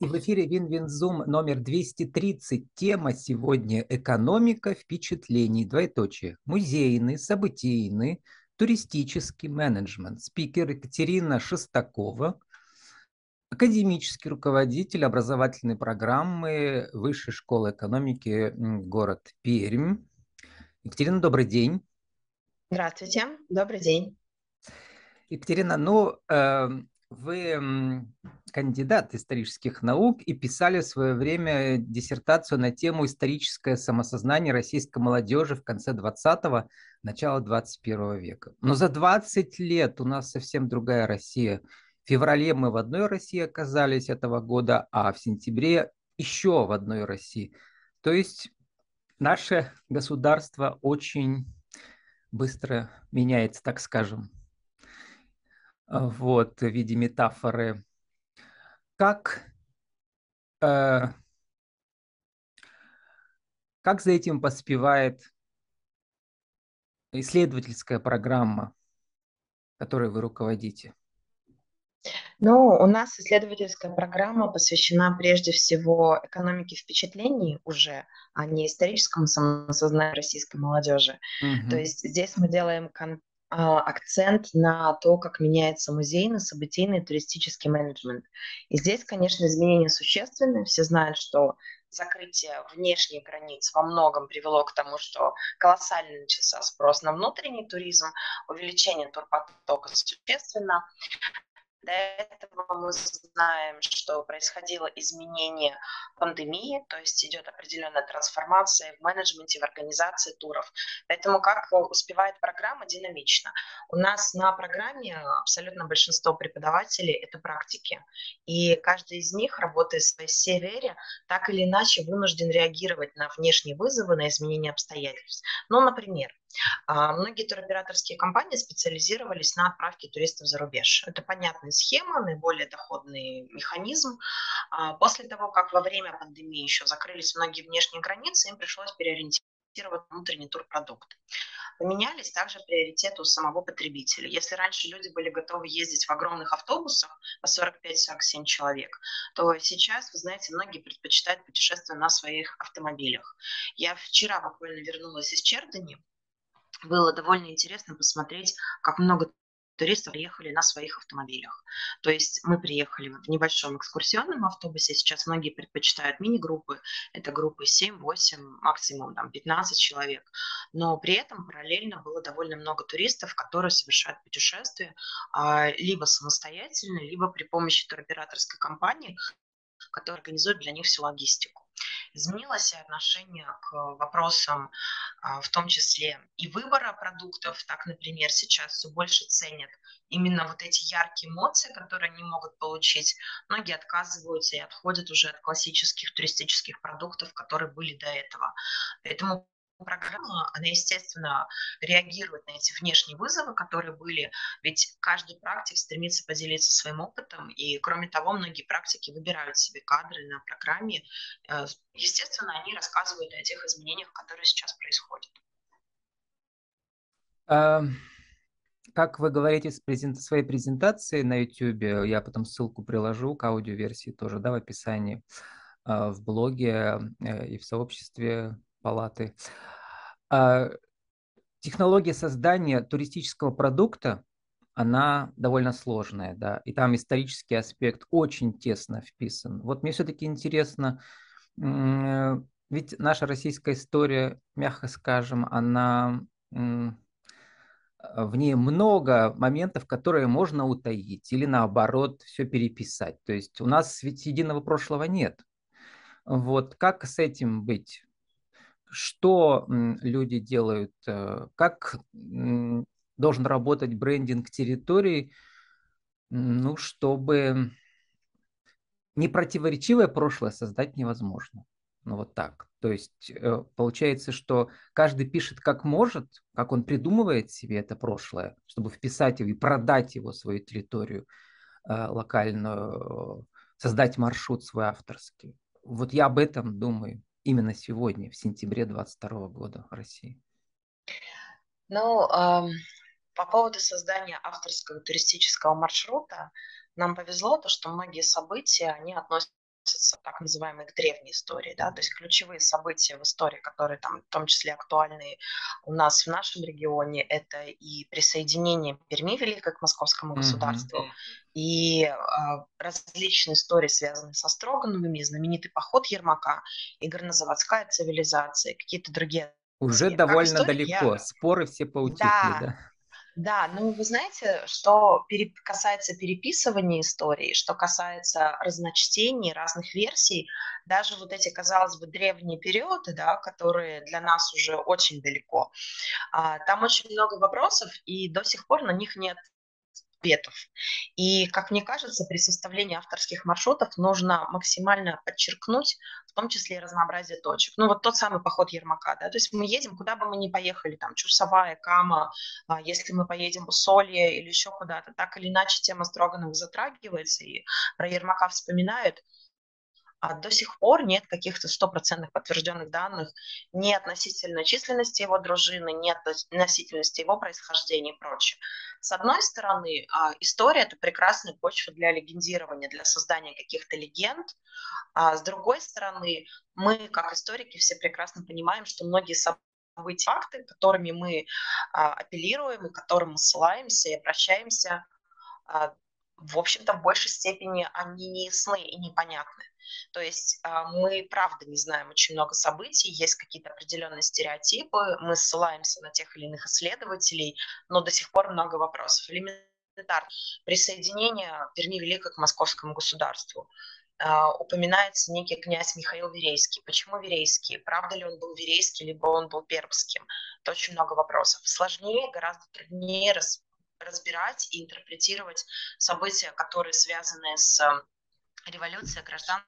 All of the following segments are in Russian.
И в эфире Win-Win Zoom номер 230. Тема сегодня «Экономика впечатлений». Двоеточие. Музейный, событийный, туристический менеджмент. Спикер Екатерина Шестакова, академический руководитель образовательной программы Высшей школы экономики город Пермь. Екатерина, добрый день. Здравствуйте, добрый день. Екатерина, ну, э, вы кандидат исторических наук и писали в свое время диссертацию на тему «Историческое самосознание российской молодежи в конце 20-го, начало 21 века». Но за 20 лет у нас совсем другая Россия. В феврале мы в одной России оказались этого года, а в сентябре еще в одной России. То есть наше государство очень быстро меняется, так скажем вот, в виде метафоры. Как, э, как за этим поспевает исследовательская программа, которой вы руководите? Ну, у нас исследовательская программа посвящена прежде всего экономике впечатлений уже, а не историческому самосознанию российской молодежи. Угу. То есть здесь мы делаем кон акцент на то, как меняется музейный, событийный, туристический менеджмент. И здесь, конечно, изменения существенные. Все знают, что закрытие внешних границ во многом привело к тому, что колоссально начался спрос на внутренний туризм, увеличение турпотока существенно. До этого мы знаем, что происходило изменение пандемии, то есть идет определенная трансформация в менеджменте, в организации туров. Поэтому как успевает программа динамично. У нас на программе абсолютно большинство преподавателей – это практики. И каждый из них, работая в своей сфере, так или иначе вынужден реагировать на внешние вызовы, на изменения обстоятельств. Ну, например, многие туроператорские компании специализировались на отправке туристов за рубеж. Это понятная схема, наиболее доходный механизм. А, после того, как во время пандемии еще закрылись многие внешние границы, им пришлось переориентировать внутренний турпродукт. Поменялись также приоритеты у самого потребителя. Если раньше люди были готовы ездить в огромных автобусах по 45-47 человек, то сейчас, вы знаете, многие предпочитают путешествия на своих автомобилях. Я вчера буквально вернулась из Чердани, было довольно интересно посмотреть, как много туристов приехали на своих автомобилях. То есть мы приехали в небольшом экскурсионном автобусе, сейчас многие предпочитают мини-группы, это группы 7, 8, максимум там, 15 человек, но при этом параллельно было довольно много туристов, которые совершают путешествия а, либо самостоятельно, либо при помощи туроператорской компании, которая организует для них всю логистику изменилось и отношение к вопросам, а, в том числе и выбора продуктов. Так, например, сейчас все больше ценят именно вот эти яркие эмоции, которые они могут получить. Многие отказываются и отходят уже от классических туристических продуктов, которые были до этого. Поэтому программа, она, естественно, реагирует на эти внешние вызовы, которые были, ведь каждый практик стремится поделиться своим опытом, и, кроме того, многие практики выбирают себе кадры на программе. Э, естественно, они рассказывают о тех изменениях, которые сейчас происходят. Как вы говорите в презент... своей презентации на YouTube, я потом ссылку приложу к аудиоверсии тоже, да, в описании, а, в блоге э, и в сообществе палаты. А, технология создания туристического продукта, она довольно сложная, да, и там исторический аспект очень тесно вписан. Вот мне все-таки интересно, ведь наша российская история, мягко скажем, она в ней много моментов, которые можно утаить или наоборот все переписать. То есть у нас ведь единого прошлого нет. Вот как с этим быть? Что люди делают, э, как должен работать брендинг территории, ну, чтобы непротиворечивое прошлое создать невозможно. Ну, вот так. То есть э, получается, что каждый пишет как может, как он придумывает себе это прошлое, чтобы вписать его и продать его, свою территорию э, локальную, создать маршрут свой авторский. Вот я об этом думаю именно сегодня, в сентябре 2022 года в России? Ну, по поводу создания авторского туристического маршрута, нам повезло то, что многие события, они относятся относятся так называемые к древней истории, да, то есть ключевые события в истории, которые там в том числе актуальны у нас в нашем регионе, это и присоединение Перми Великой к московскому государству, mm-hmm. и э, различные истории, связанные со Строгановыми, знаменитый поход Ермака, и горнозаводская цивилизация, какие-то другие уже довольно истории, далеко, я... споры все поутихли, да. да. Да, ну вы знаете, что касается переписывания истории, что касается разночтений, разных версий, даже вот эти, казалось бы, древние периоды, да, которые для нас уже очень далеко, а, там очень много вопросов, и до сих пор на них нет ответов. И, как мне кажется, при составлении авторских маршрутов нужно максимально подчеркнуть, в том числе и разнообразие точек. Ну, вот тот самый поход Ермака, да, то есть мы едем, куда бы мы ни поехали, там, Чусовая, Кама, а, если мы поедем в Усолье или еще куда-то, так или иначе тема Строганова затрагивается, и про Ермака вспоминают, а до сих пор нет каких-то стопроцентных подтвержденных данных ни относительно численности его дружины, ни относительности его происхождения и прочее. С одной стороны, а, история – это прекрасная почва для легендирования, для создания каких-то легенд. А с другой стороны, мы, как историки, все прекрасно понимаем, что многие события, факты, которыми мы а, апеллируем и которым мы ссылаемся и обращаемся, а, в общем-то, в большей степени они не ясны и непонятны. То есть а, мы, правда, не знаем очень много событий, есть какие-то определенные стереотипы, мы ссылаемся на тех или иных исследователей, но до сих пор много вопросов. Элементарно. Присоединение Перми Великой к московскому государству а, упоминается некий князь Михаил Верейский. Почему Верейский? Правда ли он был Верейский, либо он был Пермским? Это очень много вопросов. Сложнее, гораздо труднее разбирать и интерпретировать события, которые связаны с революцией, гражданской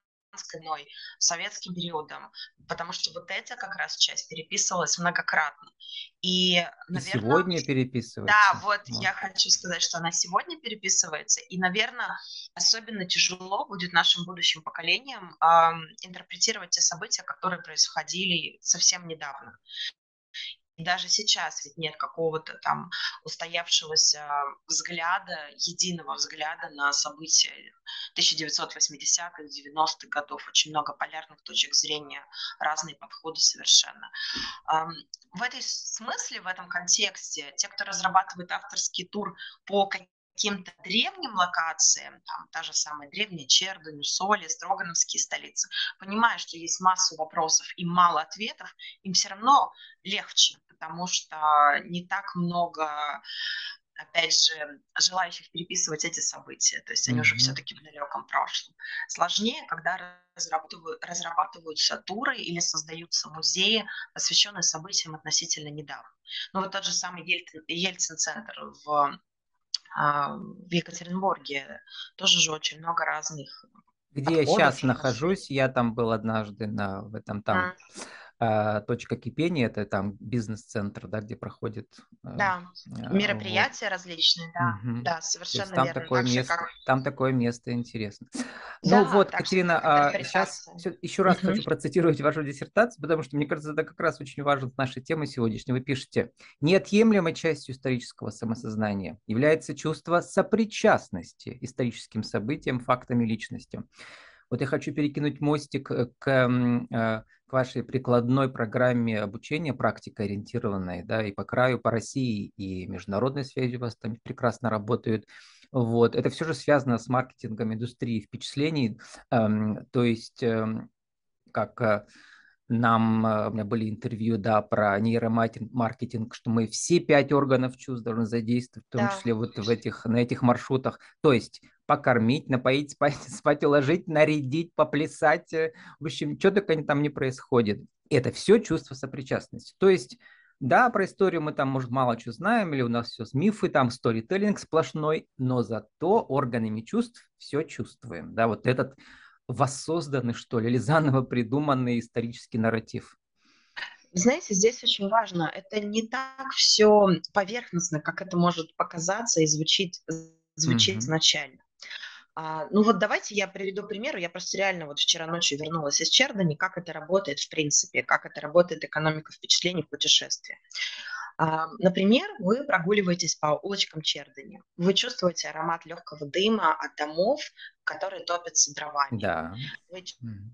войной, советским периодом, потому что вот эта как раз часть переписывалась многократно. И, наверное, и сегодня переписывается. Да, вот, вот я хочу сказать, что она сегодня переписывается, и, наверное, особенно тяжело будет нашим будущим поколениям э, интерпретировать те события, которые происходили совсем недавно даже сейчас ведь нет какого-то там устоявшегося взгляда, единого взгляда на события 1980-х, 90-х годов. Очень много полярных точек зрения, разные подходы совершенно. В этой смысле, в этом контексте, те, кто разрабатывает авторский тур по каким-то древним локациям, там та же самая древняя Чердань, Соли, Строгановские столицы, понимая, что есть массу вопросов и мало ответов, им все равно легче, потому что не так много опять же, желающих переписывать эти события, то есть они mm-hmm. уже все-таки в далеком прошлом. Сложнее, когда разрабатывают, разрабатываются туры или создаются музеи, посвященные событиям относительно недавно. Ну вот тот же самый Ельцин-центр в а, в Екатеринбурге тоже же очень много разных. Где я сейчас нахожусь, я там был однажды на в этом там. А, точка кипения это там бизнес-центр, да, где проходит. Э, да, а, мероприятия вот. различные, да, угу. да, совершенно там верно. Такое так место, как... Там такое место интересно. Да, ну вот, Катерина, а, сейчас еще раз угу. хочу процитировать вашу диссертацию, потому что мне кажется, это как раз очень важно с нашей темой сегодняшней. Вы пишете, неотъемлемой частью исторического самосознания является чувство сопричастности историческим событиям, фактам и личностям. Вот я хочу перекинуть мостик э, к, э, к вашей прикладной программе обучения, практикоориентированной, да, и по краю, по России, и международной связи у вас там прекрасно работают. Вот. Это все же связано с маркетингом индустрии впечатлений, эм, то есть эм, как э, нам, у меня были интервью, да, про нейромаркетинг, что мы все пять органов чувств должны задействовать, в том да. числе вот в этих, на этих маршрутах. То есть покормить, напоить, спать, спать уложить, нарядить, поплясать. Э, в общем, что только там не происходит. Это все чувство сопричастности. То есть, да, про историю мы там, может, мало что знаем, или у нас все с мифы, там сторителлинг сплошной, но зато органами чувств все чувствуем. Да, вот этот воссозданный, что ли, или заново придуманный исторический нарратив. Знаете, здесь очень важно, это не так все поверхностно, как это может показаться и звучить, звучить mm-hmm. изначально. А, ну вот давайте я приведу пример. Я просто реально вот вчера ночью вернулась из Чердани, как это работает в принципе, как это работает экономика впечатлений в путешествии. А, например, вы прогуливаетесь по улочкам Чердани. Вы чувствуете аромат легкого дыма от домов, которые топятся дровами. Да. Вы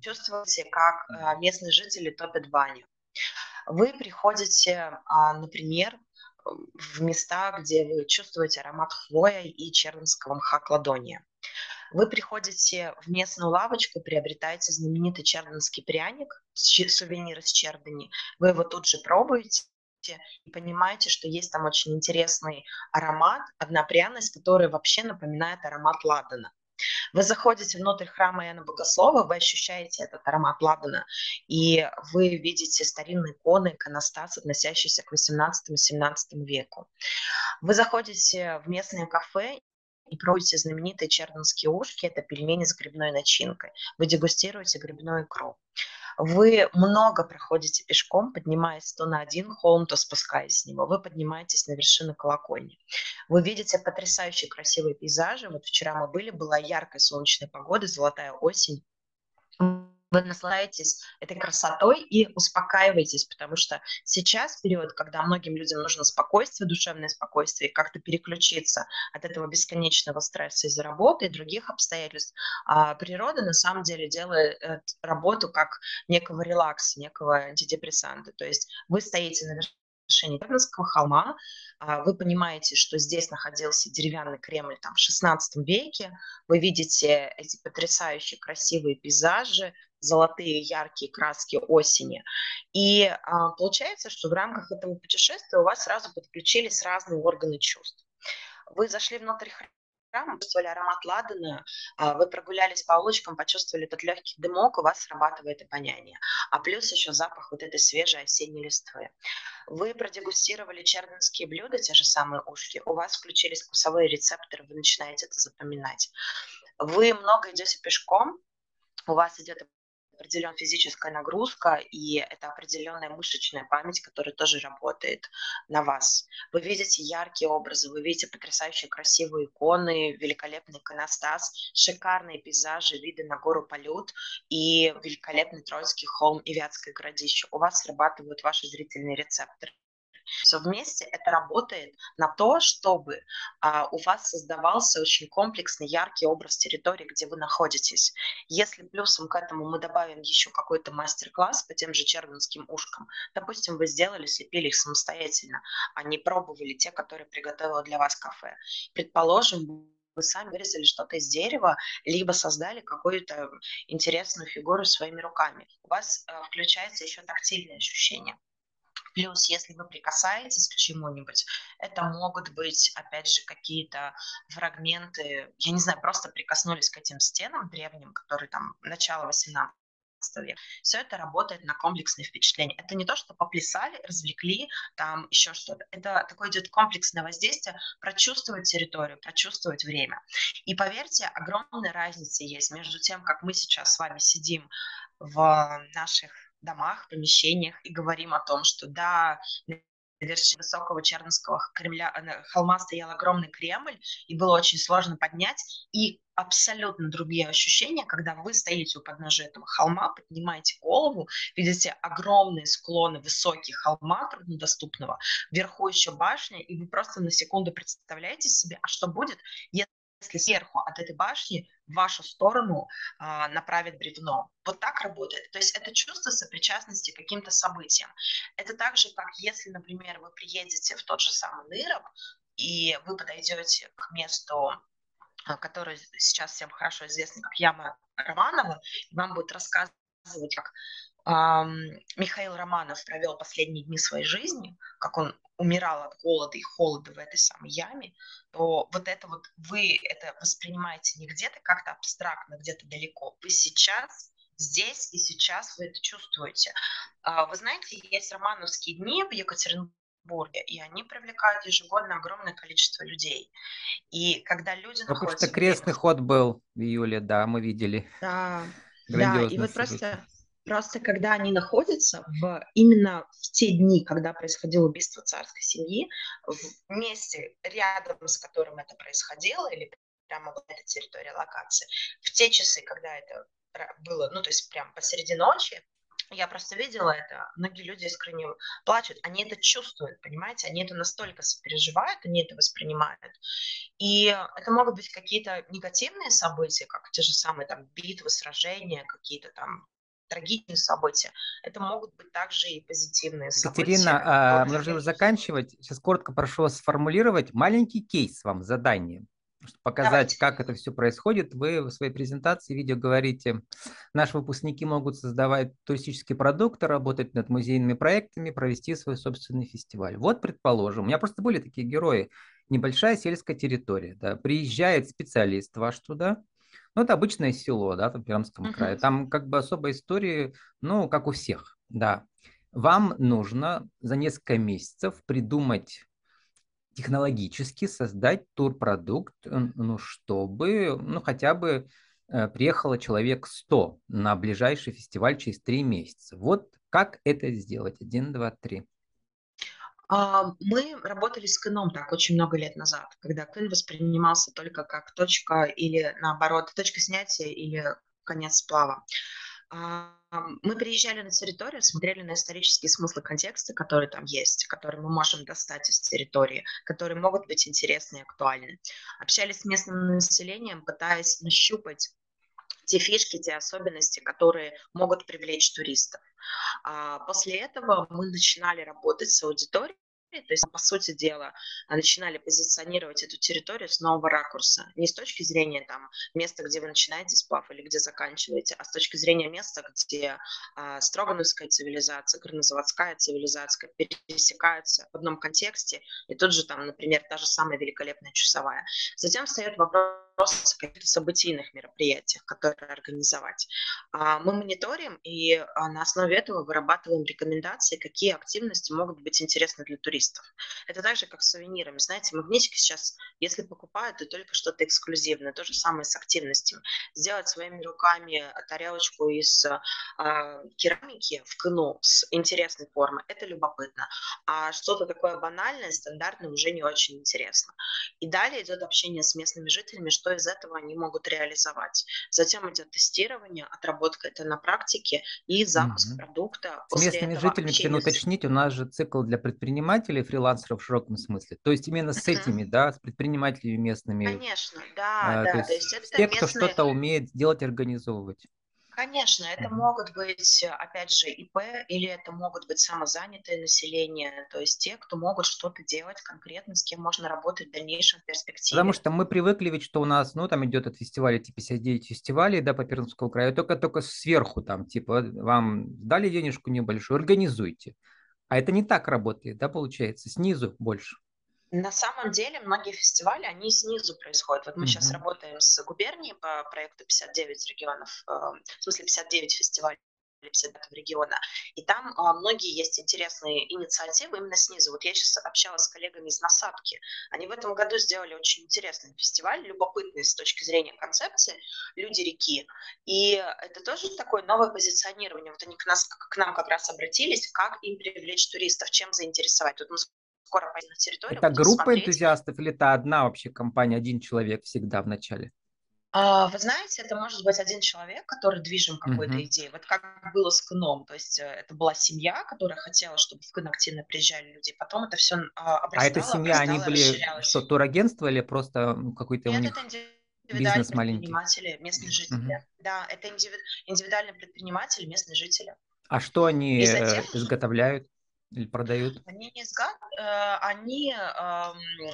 чувствуете, как а, местные жители топят баню. Вы приходите, а, например, в места, где вы чувствуете аромат хвоя и чернского мха кладония. Вы приходите в местную лавочку, приобретаете знаменитый черденский пряник, сувенир из Чердани. Вы его тут же пробуете, и понимаете, что есть там очень интересный аромат, одна пряность, которая вообще напоминает аромат ладана. Вы заходите внутрь храма Иоанна Богослова, вы ощущаете этот аромат ладана, и вы видите старинные иконы, иконостас, относящиеся к 18-17 веку. Вы заходите в местное кафе, и пробуйте знаменитые чернонские ушки, это пельмени с грибной начинкой. Вы дегустируете грибную икру. Вы много проходите пешком, поднимаясь то на один холм, то спускаясь с него. Вы поднимаетесь на вершину колокольни. Вы видите потрясающие красивые пейзажи. Вот вчера мы были, была яркая солнечная погода, золотая осень вы наслаждаетесь этой красотой и успокаиваетесь, потому что сейчас период, когда многим людям нужно спокойствие, душевное спокойствие, как-то переключиться от этого бесконечного стресса из-за работы и других обстоятельств, а природа на самом деле делает работу как некого релакса, некого антидепрессанта. То есть вы стоите на вершине Тернского холма, а, вы понимаете, что здесь находился деревянный Кремль там, в 16 веке, вы видите эти потрясающие красивые пейзажи, золотые яркие краски осени. И а, получается, что в рамках этого путешествия у вас сразу подключились разные органы чувств. Вы зашли внутрь храма, почувствовали аромат ладана, а, вы прогулялись по улочкам, почувствовали этот легкий дымок, у вас срабатывает обоняние. А плюс еще запах вот этой свежей осенней листвы. Вы продегустировали чернинские блюда, те же самые ушки, у вас включились вкусовые рецепторы, вы начинаете это запоминать. Вы много идете пешком, у вас идет определенная физическая нагрузка, и это определенная мышечная память, которая тоже работает на вас. Вы видите яркие образы, вы видите потрясающие красивые иконы, великолепный иконостас, шикарные пейзажи, виды на гору Полют и великолепный Троицкий холм и Вятское городище. У вас срабатывают ваши зрительные рецепторы. Все вместе это работает на то, чтобы а, у вас создавался очень комплексный, яркий образ территории, где вы находитесь. Если плюсом к этому мы добавим еще какой-то мастер-класс по тем же червинским ушкам, допустим, вы сделали, слепили их самостоятельно, а не пробовали те, которые приготовило для вас кафе. Предположим, вы сами вырезали что-то из дерева, либо создали какую-то интересную фигуру своими руками. У вас э, включается еще тактильное ощущение. Плюс, если вы прикасаетесь к чему-нибудь, это могут быть, опять же, какие-то фрагменты, я не знаю, просто прикоснулись к этим стенам древним, которые там начало 18 века. Все это работает на комплексные впечатления. Это не то, что поплясали, развлекли, там еще что-то. Это такое идет комплексное воздействие, прочувствовать территорию, прочувствовать время. И поверьте, огромная разница есть между тем, как мы сейчас с вами сидим в наших домах, помещениях и говорим о том, что да, на вершине высокого Чернского Кремля, э, холма стоял огромный Кремль, и было очень сложно поднять, и абсолютно другие ощущения, когда вы стоите у подножия этого холма, поднимаете голову, видите огромные склоны, высокие холма труднодоступного, вверху еще башня, и вы просто на секунду представляете себе, а что будет, если если сверху от этой башни в вашу сторону а, направит бревно. Вот так работает. То есть это чувство сопричастности к каким-то событиям. Это так же, как если, например, вы приедете в тот же самый Ныров, и вы подойдете к месту а, которое сейчас всем хорошо известно как яма Романова, и вам будет рассказывать, как Михаил Романов провел последние дни своей жизни, как он умирал от голода и холода в этой самой яме, то вот это вот вы это воспринимаете не где-то как-то абстрактно, где-то далеко. Вы сейчас здесь и сейчас вы это чувствуете. А, вы знаете, есть романовские дни в Екатеринбурге, и они привлекают ежегодно огромное количество людей. И когда люди Потому находятся... что крестный ход был в июле, да, мы видели. Да, да, и вот просто Просто когда они находятся в, именно в те дни, когда происходило убийство царской семьи, в месте, рядом с которым это происходило, или прямо в этой территории локации, в те часы, когда это было, ну, то есть прям посреди ночи, я просто видела это, многие люди искренне плачут, они это чувствуют, понимаете, они это настолько сопереживают, они это воспринимают. И это могут быть какие-то негативные события, как те же самые там битвы, сражения, какие-то там трагичные события. Это могут быть также и позитивные события. Екатерина, а, мы должны заканчивать. Сейчас коротко прошу вас сформулировать маленький кейс вам, задание чтобы показать, Давайте. как это все происходит, вы в своей презентации видео говорите, наши выпускники могут создавать туристические продукты, работать над музейными проектами, провести свой собственный фестиваль. Вот, предположим, у меня просто были такие герои, небольшая сельская территория, да, приезжает специалист ваш туда, ну, это обычное село, да, там в Пермском uh-huh. крае. Там как бы особой истории, ну, как у всех, да. Вам нужно за несколько месяцев придумать технологически создать турпродукт, ну, чтобы, ну, хотя бы э, приехало человек 100 на ближайший фестиваль через 3 месяца. Вот как это сделать? 1, 2, 3 мы работали с Кэном так очень много лет назад, когда Кэн воспринимался только как точка или наоборот, точка снятия или конец сплава. Мы приезжали на территорию, смотрели на исторические смыслы контекста, которые там есть, которые мы можем достать из территории, которые могут быть интересны и актуальны. Общались с местным населением, пытаясь нащупать те фишки, те особенности, которые могут привлечь туристов. А после этого мы начинали работать с аудиторией, то есть, по сути дела, начинали позиционировать эту территорию с нового ракурса. Не с точки зрения там, места, где вы начинаете сплав или где заканчиваете, а с точки зрения места, где а, Строгановская цивилизация, горнозаводская цивилизация пересекаются в одном контексте, и тут же там, например, та же самая великолепная часовая. Затем встает вопрос вопрос каких-то событийных мероприятиях, которые организовать. А, мы мониторим и а, на основе этого вырабатываем рекомендации, какие активности могут быть интересны для туристов. Это так же, как с сувенирами. Знаете, магнитики сейчас, если покупают, то только что-то эксклюзивное. То же самое с активностями. Сделать своими руками тарелочку из а, керамики в КНУ с интересной формы, это любопытно. А что-то такое банальное, стандартное уже не очень интересно. И далее идет общение с местными жителями, что что из этого они могут реализовать. Затем идет тестирование, отработка это на практике и запуск угу. продукта. С местными жителями, хотел уточнить, у нас же цикл для предпринимателей, фрилансеров в широком смысле. То есть именно с этими, да, с предпринимателями местными. Конечно, да, а, да. То есть, то есть это те, местные... кто что-то умеет делать, организовывать. Конечно, это могут быть, опять же, ИП, или это могут быть самозанятые население, то есть те, кто могут что-то делать конкретно, с кем можно работать в дальнейшем перспективе. Потому что мы привыкли ведь, что у нас, ну, там идет от фестиваля, типа 59 фестивалей, да, по Пермскому краю, только, только сверху там, типа, вам дали денежку небольшую, организуйте. А это не так работает, да, получается, снизу больше. На самом деле многие фестивали, они снизу происходят. Вот мы mm-hmm. сейчас работаем с губернией по проекту 59 регионов, э, в смысле 59 фестивалей 59 региона. И там а, многие есть интересные инициативы именно снизу. Вот я сейчас общалась с коллегами из Насадки. Они в этом году сделали очень интересный фестиваль, любопытный с точки зрения концепции «Люди реки». И это тоже такое новое позиционирование. Вот они к, нас, к нам как раз обратились, как им привлечь туристов, чем заинтересовать. Вот мы скоро на территорию. Это группа смотреть. энтузиастов или это одна вообще компания, один человек всегда в начале? А, вы знаете, это может быть один человек, который движим какой-то uh-huh. идеей. Вот как было с КНОМ, то есть э, это была семья, которая хотела, чтобы в КН активно приезжали люди, потом это все обрастало, А эта семья, они были что, турагентство или просто какой-то Нет, у них индивидуальные предприниматели, местные жители. Uh-huh. Да, это индивидуальные предприниматели, местные жители. А что они затем... Э, изготовляют? Или продают? Они не сгад, э, они,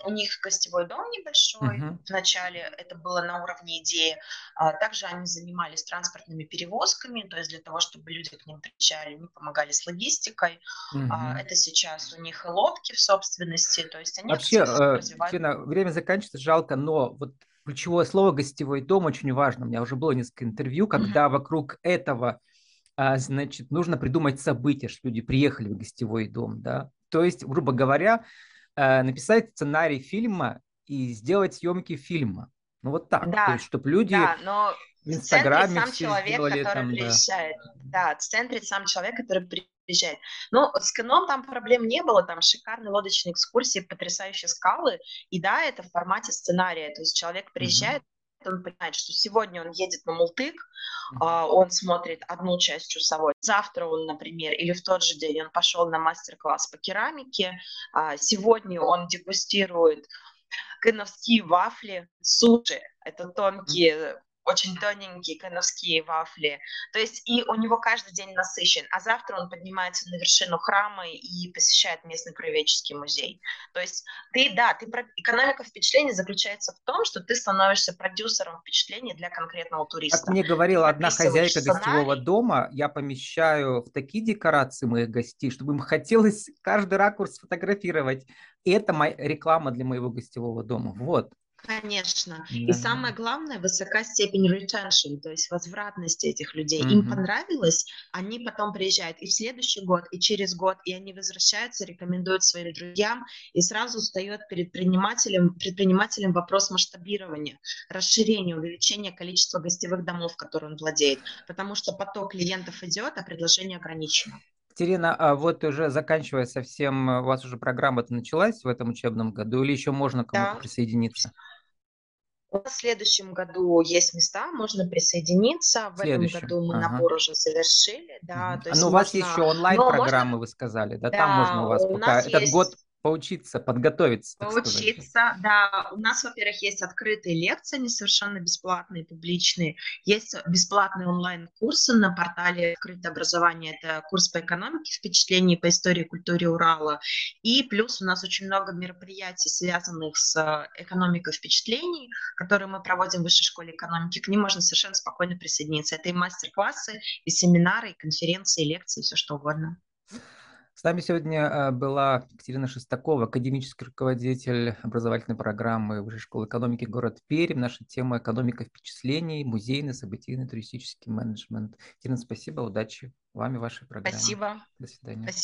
у них гостевой дом небольшой uh-huh. вначале, это было на уровне идеи. А также они занимались транспортными перевозками, то есть для того, чтобы люди к ним приезжали, они помогали с логистикой. Uh-huh. Это сейчас у них и лодки в собственности, то есть они Вообще, э, развивают... Фина, время заканчивается, жалко, но вот ключевое слово «гостевой дом» очень важно. У меня уже было несколько интервью, когда uh-huh. вокруг этого значит, нужно придумать события, что люди приехали в гостевой дом, да. То есть, грубо говоря, а, написать сценарий фильма и сделать съемки фильма. Ну вот так, да, то есть, чтобы люди да, но в Инстаграме сам человек, который там, приезжает. Да. да, в центре сам человек, который приезжает. Но с кино там проблем не было, там шикарные лодочные экскурсии, потрясающие скалы, и да, это в формате сценария, то есть человек приезжает, он понимает, что сегодня он едет на Мултык, mm-hmm. он смотрит одну часть часовой, завтра он, например, или в тот же день он пошел на мастер-класс по керамике, а, сегодня он дегустирует кеновские вафли, суши, это тонкие очень тоненькие кановские вафли. То есть и у него каждый день насыщен. А завтра он поднимается на вершину храма и посещает местный краеведческий музей. То есть ты, да, ты, экономика впечатлений заключается в том, что ты становишься продюсером впечатлений для конкретного туриста. Как мне говорила одна хозяйка гостевого дома, я помещаю в такие декорации моих гостей, чтобы им хотелось каждый ракурс фотографировать. И это моя реклама для моего гостевого дома. Вот. Конечно. Да. И самое главное, высока степень retention, то есть возвратности этих людей. Mm-hmm. Им понравилось, они потом приезжают и в следующий год, и через год, и они возвращаются, рекомендуют своим друзьям, и сразу встает перед предпринимателем, предпринимателем вопрос масштабирования, расширения, увеличения количества гостевых домов, которые он владеет, потому что поток клиентов идет, а предложение ограничено. Екатерина, а вот уже заканчивая совсем, у вас уже программа-то началась в этом учебном году или еще можно кому-то да. присоединиться? В следующем году есть места, можно присоединиться. В этом году мы ага. набор уже завершили. Да, то есть ну, у вас еще онлайн-программы, можно... вы сказали, да? да? Там можно у вас у пока этот есть... год поучиться, подготовиться. Поучиться, да. У нас, во-первых, есть открытые лекции, они совершенно бесплатные, публичные. Есть бесплатные онлайн-курсы на портале «Открытое образование». Это курс по экономике, впечатлений по истории и культуре Урала. И плюс у нас очень много мероприятий, связанных с экономикой впечатлений, которые мы проводим в Высшей школе экономики. К ним можно совершенно спокойно присоединиться. Это и мастер-классы, и семинары, и конференции, и лекции, все что угодно. С нами сегодня э, была Екатерина Шестакова, академический руководитель образовательной программы Высшей школы экономики город Пермь. Наша тема экономика впечатлений, музейный, событийный, туристический менеджмент. Екатерина, спасибо, удачи вам и вашей программе. Спасибо. До свидания. Спасибо.